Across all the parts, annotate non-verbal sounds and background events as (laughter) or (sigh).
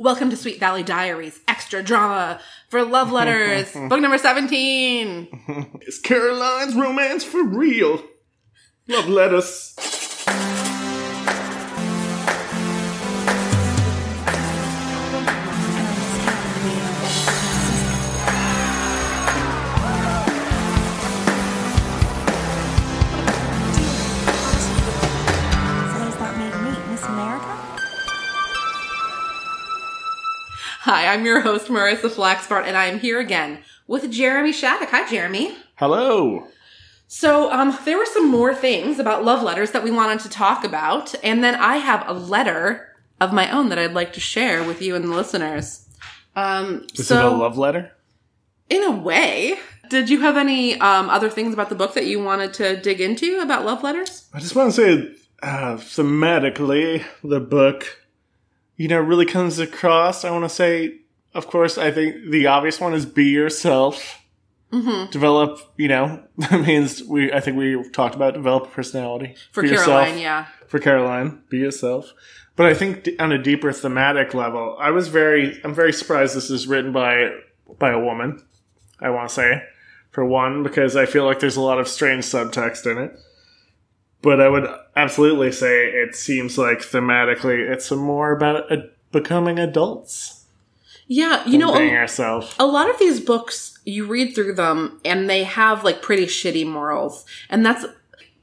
Welcome to Sweet Valley Diaries, extra drama for love letters, (laughs) book number 17. Is Caroline's romance for real? Love letters. Hi, I'm your host, Marissa Flaxbart, and I am here again with Jeremy Shattuck. Hi, Jeremy. Hello. So, um, there were some more things about love letters that we wanted to talk about, and then I have a letter of my own that I'd like to share with you and the listeners. Um, Is so, it a love letter? in a way, did you have any um, other things about the book that you wanted to dig into about love letters? I just want to say, uh, thematically, the book, you know, really comes across. I want to say, of course, I think the obvious one is be yourself. Mm-hmm. Develop, you know, (laughs) that means we, I think we talked about develop a personality. For Be Caroline, yourself. yeah. For Caroline, be yourself. But I think on a deeper thematic level, I was very, I'm very surprised this is written by, by a woman. I want to say, for one, because I feel like there's a lot of strange subtext in it. But I would absolutely say it seems like thematically it's more about uh becoming adults. Yeah, you know, being a, ourselves. a lot of these books, you read through them and they have like pretty shitty morals. And that's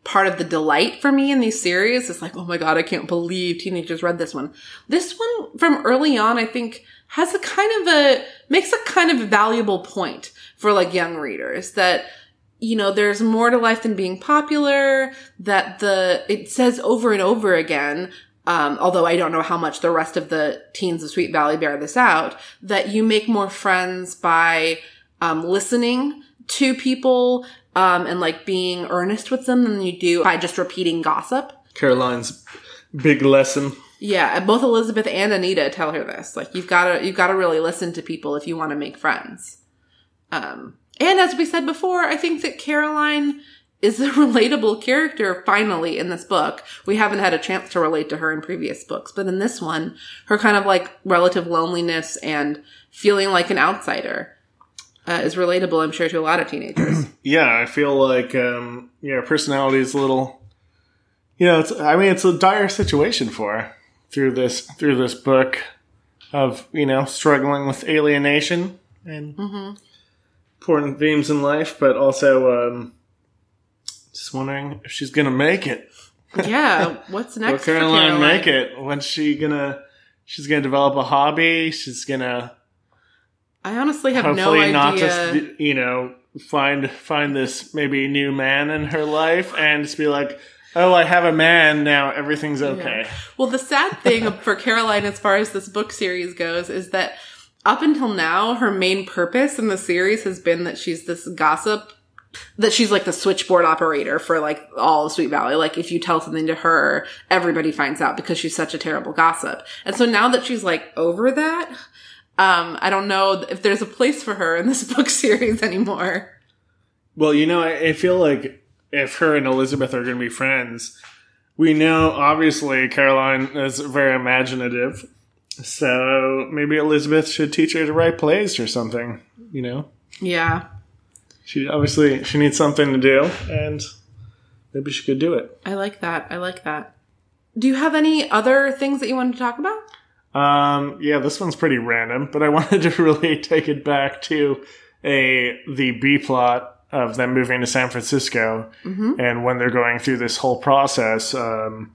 part of the delight for me in these series. It's like, oh my God, I can't believe teenagers read this one. This one from early on, I think has a kind of a, makes a kind of valuable point for like young readers that, you know, there's more to life than being popular, that the, it says over and over again, um, although I don't know how much the rest of the teens of Sweet Valley bear this out, that you make more friends by um, listening to people um, and like being earnest with them than you do by just repeating gossip. Caroline's big lesson. Yeah, both Elizabeth and Anita tell her this. Like you've got to you've got to really listen to people if you want to make friends. Um, and as we said before, I think that Caroline is a (laughs) relatable character finally in this book. We haven't had a chance to relate to her in previous books, but in this one, her kind of like relative loneliness and feeling like an outsider uh, is relatable, I'm sure, to a lot of teenagers. (clears throat) Yeah, I feel like um, yeah, personality is a little. You know, it's. I mean, it's a dire situation for her through this through this book of you know struggling with alienation and important themes in life, but also um, just wondering if she's gonna make it. (laughs) yeah, what's Will next? for Caroline make it? When's she gonna? She's gonna develop a hobby. She's gonna I honestly have no hopefully idea. not just you know find find this maybe new man in her life and just be like oh i have a man now everything's okay Well, the sad thing (laughs) for Caroline, as far as this book series goes, is that up until now, her main purpose in the series has been that she's this gossip, that she's like the switchboard operator for like all of Sweet Valley. Like if you tell something to her, everybody finds out because she's such a terrible gossip. And so now that she's like over that, um, I don't know if there's a place for her in this (laughs) book series anymore. well you know I, I feel like if her and elizabeth are going to be friends we know obviously caroline is very imaginative so maybe elizabeth should teach her to write plays or something you know Yeah. she obviously she needs something to do and maybe she could do it I like that. I like that. Do you have any other things that you wanted to talk about? Um, yeah, this one's pretty random, but I (laughs) wanted to really take it back to a the B plot of them moving to San Francisco, and when they're going through this whole process, um,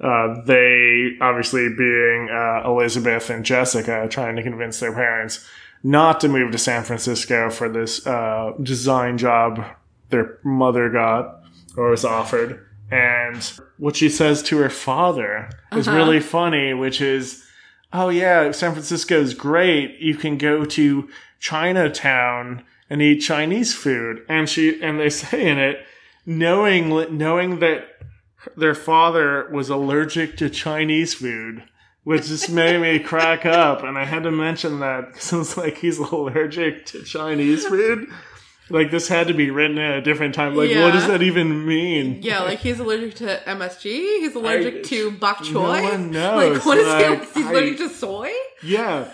uh, they obviously being uh, Elizabeth and Jessica trying to convince their parents not to move to San Francisco for this uh, design job their mother got or was offered. And what she says to her father is Uh-huh. really funny, which is, oh yeah, San Francisco is great. You can go to Chinatown and eat Chinese food. And she, and they (laughs) say in it, knowing, knowing that their father was allergic to Chinese food, which just made me crack up. And I had to mention that because I was like, he's allergic to Chinese food. Like this had to be written at a different time. Like, Yeah. what does that even mean? Yeah, like he's allergic to MSG. He's allergic I- to bok choy. no one knows, Like what is like, he? He's I- allergic to soy. Yeah.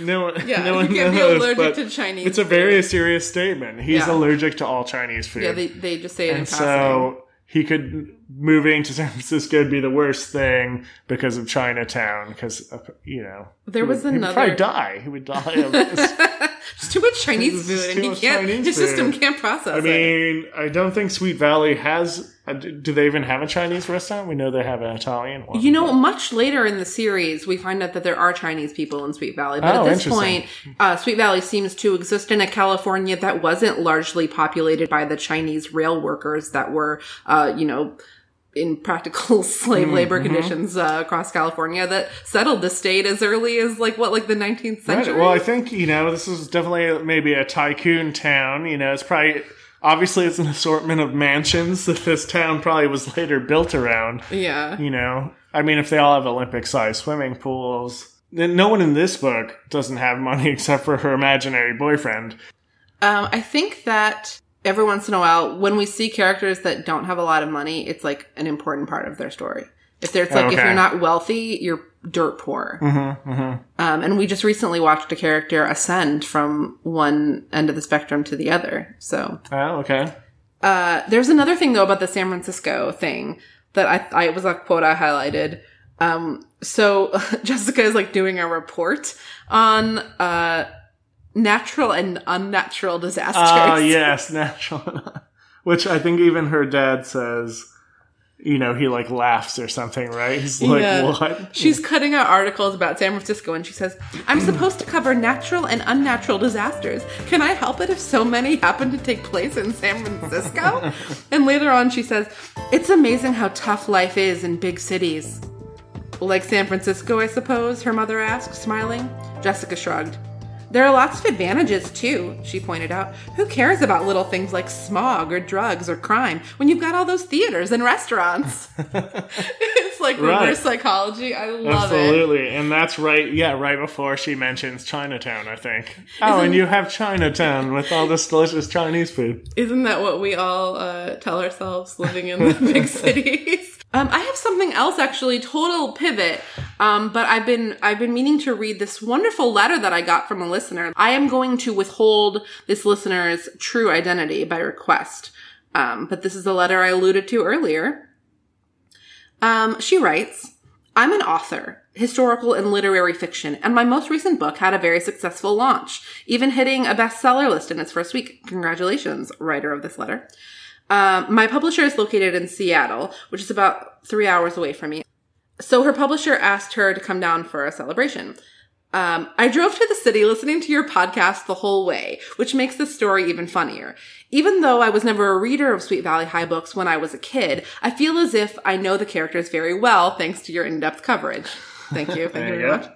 No, one- Yeah, no one can't be knows, allergic to Chinese It's a food. very serious statement. He's Yeah. allergic to all Chinese food. Yeah, they they just say it in and passing. so he could moving to San Francisco would be the worst thing because of Chinatown. Because uh, you know There he was would, He would another- probably die. He would die (laughs) It's too much Chinese food, and he can't. Chinese his system food. can't process I it. mean, I don't think Sweet Valley has. uh, Do they even have a Chinese restaurant? We know they have an Italian one. You know, much later in the series, we find out that there are Chinese people in Sweet Valley. But Oh, at this point, uh, Sweet Valley seems to exist in a California that wasn't largely populated by the Chinese rail workers that were, uh, you know, in practical (laughs) slave labor Mm-hmm. conditions uh, across California that settled the state as early as like what, like the 19th Right. century. Well, I think you know this is definitely maybe a tycoon town. You know, it's probably obviously it's an assortment of mansions that this town probably was later built around. yeah. You know, I mean, if they all have Olympic-sized swimming pools, then no one in this book doesn't have money (laughs) except for her imaginary boyfriend. Um, I think that every once in a while, when we see characters that don't have a lot of money, it's like an important part of their story. If there's like, if you're not wealthy, you're dirt poor. Um, and we just recently watched a character ascend from one end of the spectrum to the other. So, Oh, okay. uh, there's another thing though about the San Francisco thing that I, I was a quote I highlighted. Um, so (laughs) Jessica is like doing a report on, uh, natural and unnatural disasters. Ah, (laughs) yes, natural. Which I think even her dad says, you know, he like laughs or something, right? He's like, Yeah. what? She's cutting out articles about San Francisco and she says, I'm supposed to cover natural and unnatural disasters. Can I help it if so many happen to take place in San Francisco? (laughs) and later on, she says, It's amazing how tough life is in big cities. Like San Francisco, I suppose, her mother asked, smiling. Jessica shrugged. There are lots of advantages too, she pointed out. Who cares about little things like smog or drugs or crime when you've got all those theaters and restaurants? (laughs) it's like Right. reverse psychology. I love it. Absolutely. And that's right. Yeah, right before she mentions Chinatown, I think. Oh, and you have Chinatown with all this delicious Chinese food. Isn't that what we all uh, tell ourselves living in the big (laughs) cities? Um, I have something else actually, total pivot. Um, but I've been I've been meaning to read this wonderful letter that I got from a listener. I am going to withhold this listener's true identity by request. Um, but this is the letter I alluded to earlier. Um, she writes, I'm an author, historical and literary fiction, and my most recent book had a very successful launch, even hitting a bestseller list in its first week. Congratulations, writer of this letter. Um, my publisher is located in Seattle, which is about three hours away from me. So her publisher asked her to come down for a celebration. Um, I drove to the city listening to your podcast the whole way, which makes the story even funnier. Even though I was never a reader of Sweet Valley High books when I was a kid, I feel as if I know the characters very well thanks to your in-depth coverage. Thank you. (laughs) Thank you very much.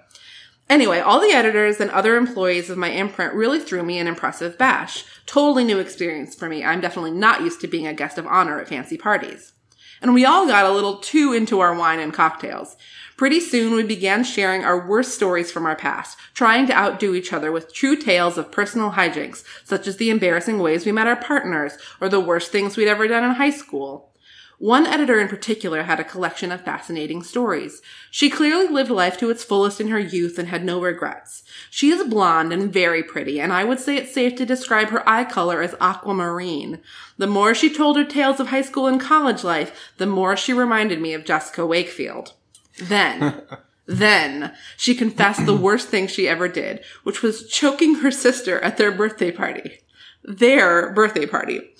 Anyway, all the editors and other employees of my imprint really threw me an impressive bash. Totally new experience for me. I'm definitely not used to being a guest of honor at fancy parties. And we all got a little too into our wine and cocktails. Pretty soon we began sharing our worst stories from our past, trying to outdo each other with true tales of personal hijinks, such as the embarrassing ways we met our partners, or the worst things we'd ever done in high school. One editor in particular had a collection of fascinating stories. She clearly lived life to its fullest in her youth and had no regrets. She is blonde and very pretty, and I would say it's safe to describe her eye color as aquamarine. The more she told her tales of high school and college life, the more she reminded me of Jessica Wakefield. Then, (laughs) then, she confessed the worst thing she ever did, which was choking her sister at their birthday party. Their birthday party.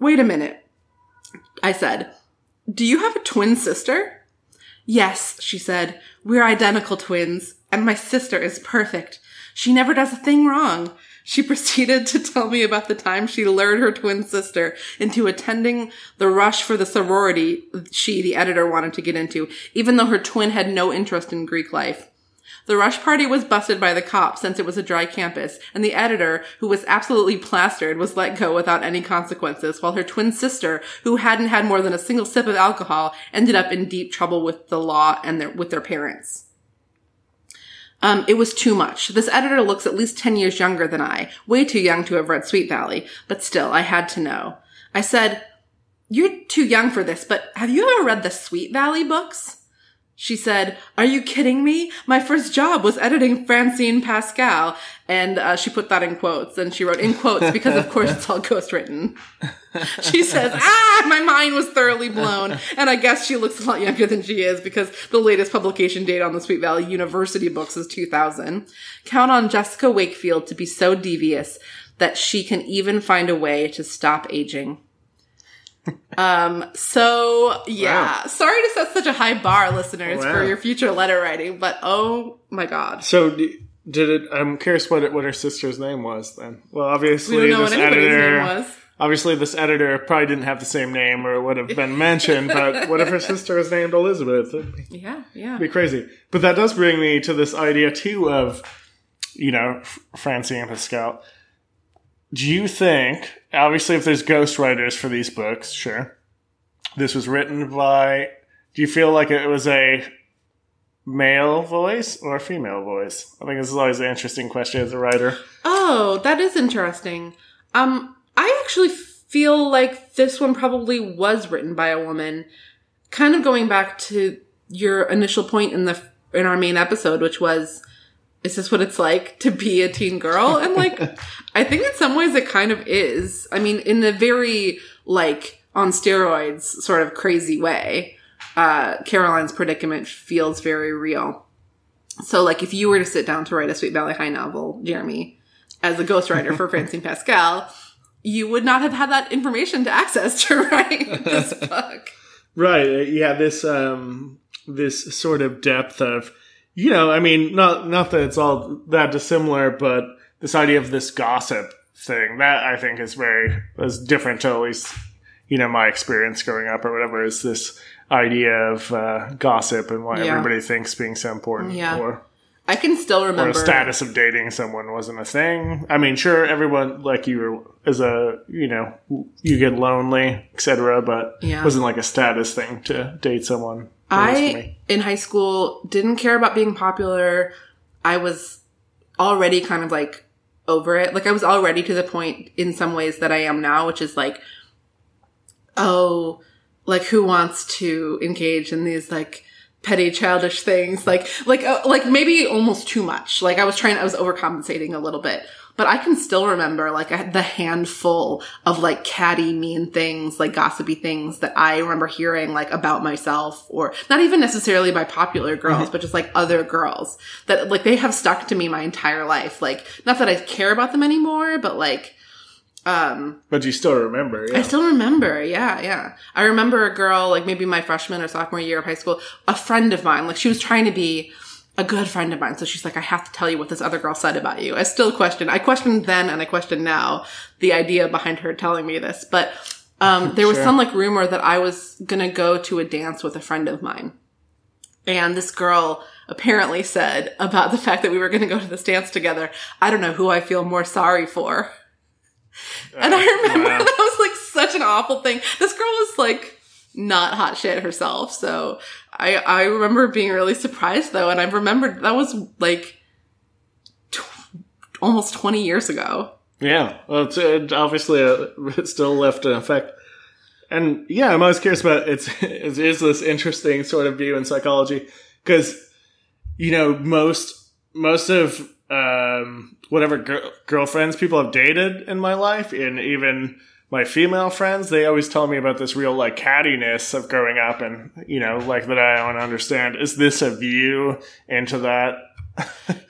Wait a minute. I said, Do you have a twin sister? Yes, she said. We're identical twins, and my sister is perfect. She never does a thing wrong. She (laughs) proceeded to tell me about the time she lured her twin sister into attending the rush for the sorority she, the editor, wanted to get into, even though her twin had no interest in Greek life. The rush party was busted by the cops since it was a dry campus, and the editor, who was absolutely plastered, was let go without any consequences, while her twin sister, who hadn't had more than a single sip of alcohol, ended up in deep trouble with the law and their, with their parents. Um, it was too much. This editor looks at least 10 years younger than I, way too young to have read Sweet Valley, but still, I had to know. I said, You're too young for this, but have you ever read the Sweet Valley books? She said, Are you kidding me? My first job was editing Francine Pascal. And uh, she put that in quotes. And she wrote in quotes because, of course, it's all ghostwritten. (laughs) She says, Ah, my mind was thoroughly blown. And I guess she looks a lot younger than she is because the latest publication date on the Sweet Valley University books is 2000. Count on Jessica Wakefield to be so devious that she can even find a way to stop aging. Um, so yeah, Wow. sorry to set such a high bar, listeners, Wow. for your future letter writing, but oh my god. So d- did it? I'm curious what it, what her sister's name was then. Well, obviously We this editor. Obviously, this editor probably didn't have the same name or it would have been mentioned. but what if her (laughs) sister was named Elizabeth? It'd be- Yeah, yeah. be crazy. But that does bring me to this idea too of, you know, Francine Pascal. Do you think, obviously, if there's ghostwriters for these books, sure, this was written by? Do you feel like it was a male voice or a female voice? I think this is always an interesting question as a writer. Oh, that is interesting. Um, I actually feel like this one probably was written by a woman. Kind of going back to your initial point in the in our main episode, which was, is this what it's like to be a teen girl? And like, (laughs) I think in some ways it kind of is. I mean, in a very like on steroids sort of crazy way. Uh, Caroline's predicament feels very real. So, like, if you were to sit down to write a Sweet Valley High novel, Jeremy, as a ghostwriter for (laughs) Francine Pascal, you would not have had that information to access to (laughs) write this book. Right. Yeah. This um this sort of depth of you know, I mean, not not that it's all that dissimilar, but this idea of this gossip thing that I think is very is different to at least you know my experience growing up or whatever is this idea of uh, gossip and what Yeah. everybody thinks being so important Yeah. or I can still remember. the status of dating someone wasn't a thing. I mean, sure, everyone like you were as a you know you get lonely, etc. But Yeah. it wasn't like a status thing to date someone. At least for I, in high school, didn't care about being popular. I was already kind of like over it. Like I was already to the point in some ways that I am now, which is like, oh, like who wants to engage in these like petty childish things? Like, like, uh, like maybe almost too much. Like I was trying, I was overcompensating a little bit. But I can still remember like the handful of like catty, mean things, like gossipy things that I remember hearing like about myself or not even necessarily by popular girls, but just like other girls that like they have stuck to me my entire life. Like not that I care about them anymore, but like, um, But you still remember, yeah. I still remember. Yeah, yeah. I remember a girl, like maybe my freshman or sophomore year of high school, a friend of mine, like she was trying to be a good friend of mine. So she's like, I have to tell you what this other girl said about you. I still question. I questioned then and I question now the idea behind her telling me this. But um, there was Sure. some like rumor that I was going to go to a dance with a friend of mine. And this girl apparently said about the fact that we were going to go to this dance together, I don't know who I feel more sorry for. And I remember wow. (laughs) that was like such an awful thing. This girl was like not hot shit herself. So I I remember being really surprised though, and I remembered that was like tw- almost twenty years ago. Yeah, well, it's it obviously uh it still left an effect. And yeah, I'm always curious about it's is, is this interesting sort of view in psychology because you know most most of um, whatever gir- girlfriends people have dated in my life, and even my female friends, they always tell me about this real like cattiness of growing up, and you know, like that I don't understand. Is this a view into that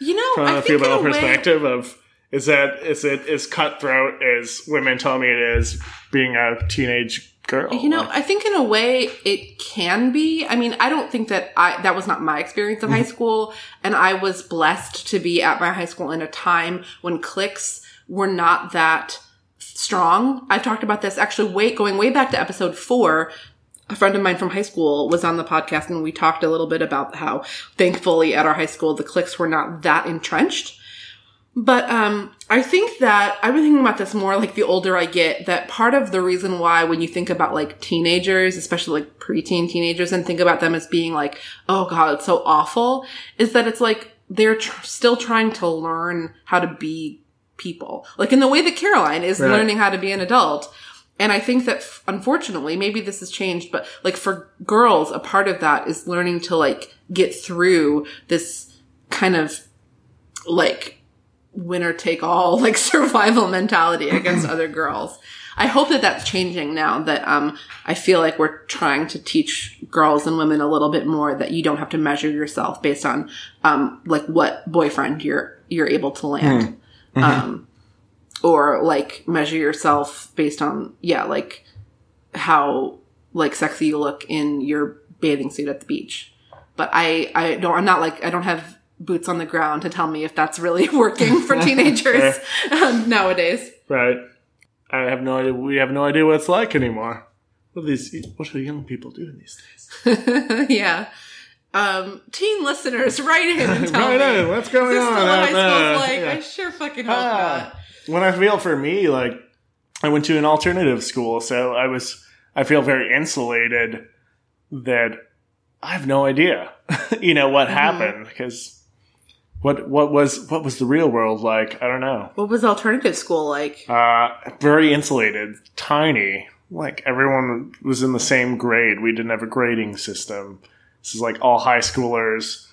You know, (laughs) from I a think female a way, perspective of is that is it as cutthroat as women tell me it is being a teenage girl You know, Like, I think in a way it can be. I mean, I don't think that I that was not my experience of high mm-hmm. school, and I was blessed to be at my high school in a time when cliques were not that strong. I've talked about this actually way going way back to episode 4. A friend of mine from high school was on the podcast and we talked a little bit about how thankfully at our high school the cliques were not that entrenched. But um, I think that I've been thinking about this more like the older I get, that part of the reason why when you think about like teenagers, especially like preteen teenagers, and think about them as being like, oh God, it's so awful, is that it's like they're tr- still trying to learn how to be people. Like in the way that Caroline is Right. learning how to be an adult. And I think that f- unfortunately, maybe this has changed, but like for girls, a part of that is learning to like get through this kind of like winner take all (laughs) like survival mentality against other girls. I hope that that's changing now that um I feel like we're trying to teach girls and women a little bit more that you don't have to measure yourself based on um like what boyfriend you're you're able to land. Um or like measure yourself based on yeah, like how like sexy you look in your bathing suit at the beach. But I I don't I'm not like I don't have boots on the ground to tell me if that's really (laughs) working for teenagers um, nowadays. Right. I have no idea. We have no idea what it's like anymore. What are these? What are young people doing these days? (laughs) yeah. Um, teen listeners, write in and (laughs) tell right me. on. What's going on? still what high out there? like? Yeah. I sure fucking hope Ah. not. when I feel for me, like I went to an alternative school, so I was I feel very insulated that I have no idea, (laughs) you know, Mm-hmm. what happened because what what was what was the real world like? I don't know. What was alternative school like? Uh, very insulated, tiny. Like everyone was in the same grade. We didn't have a grading system. This is like all high schoolers,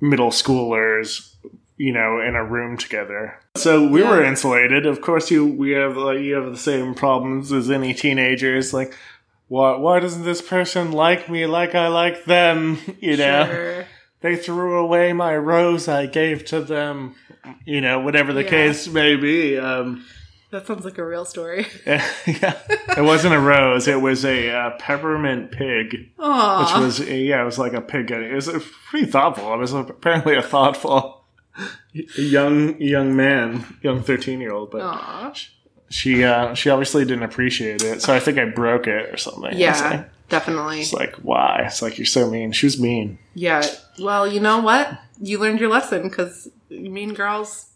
middle schoolers, you know, in a room together. So we Yeah. were insulated. Of course, you we have like you have the same problems as any teenagers. Like, why why doesn't this person like me like I like them? (laughs) You know, Sure. they threw away my rose I gave to them. You know, whatever the Yeah. case may be. Um, That sounds like a real story. (laughs) yeah, it wasn't a rose. It was a uh, peppermint pig, Aww. which was yeah, it was like a pig. It was uh, pretty thoughtful. It was apparently a thoughtful young young man, young thirteen year old. But Aw. she uh, she obviously didn't appreciate it, so I think I broke it or something. Yeah, definitely. it's like why? It's like you're so mean. She was mean. Yeah. Well, you know what? You learned your lesson because mean girls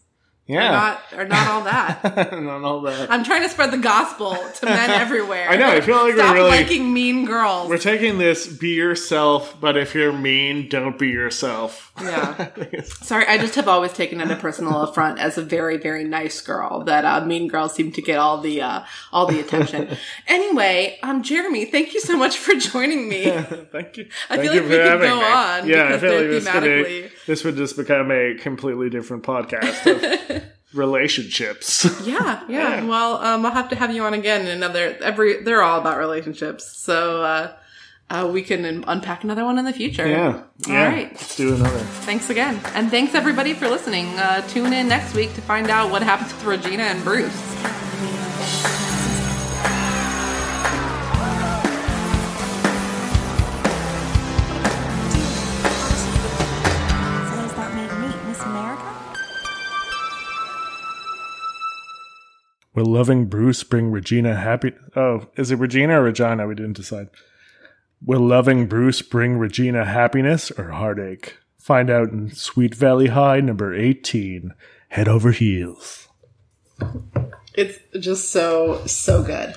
are Yeah, not are not all that. (laughs) not all that. I'm trying to spread the gospel to men (laughs) everywhere. I know, I feel like we're really- liking mean girls. We're taking this be yourself, but if you're mean, don't be yourself. Yeah. (laughs) Sorry, I just have always taken it a personal affront as a very, very nice girl that uh, mean girls seem to get all the uh, all the attention. (laughs) anyway, um, Jeremy, thank you so much for joining me. (laughs) Thank you. I Thank feel you like we could go me. on Yeah, I feel like this, thematically- be, this would just become a completely different podcast of relationships. Yeah, yeah. Yeah. Well, um, I'll have to have you on again in another. Every they're all about relationships, so uh, uh, we can unpack another one in the future. Yeah. All yeah. right. Let's do another. Thanks again, and thanks everybody for listening. Uh, tune in next week to find out what happens with Regina and Bruce. So does that make me Miss America? Will loving Bruce bring Regina happy? Oh, is it Regina or Regina? We didn't decide. Will loving Bruce bring Regina happiness or heartache? Find out in Sweet Valley High, number 18. Head over heels. It's just so so good.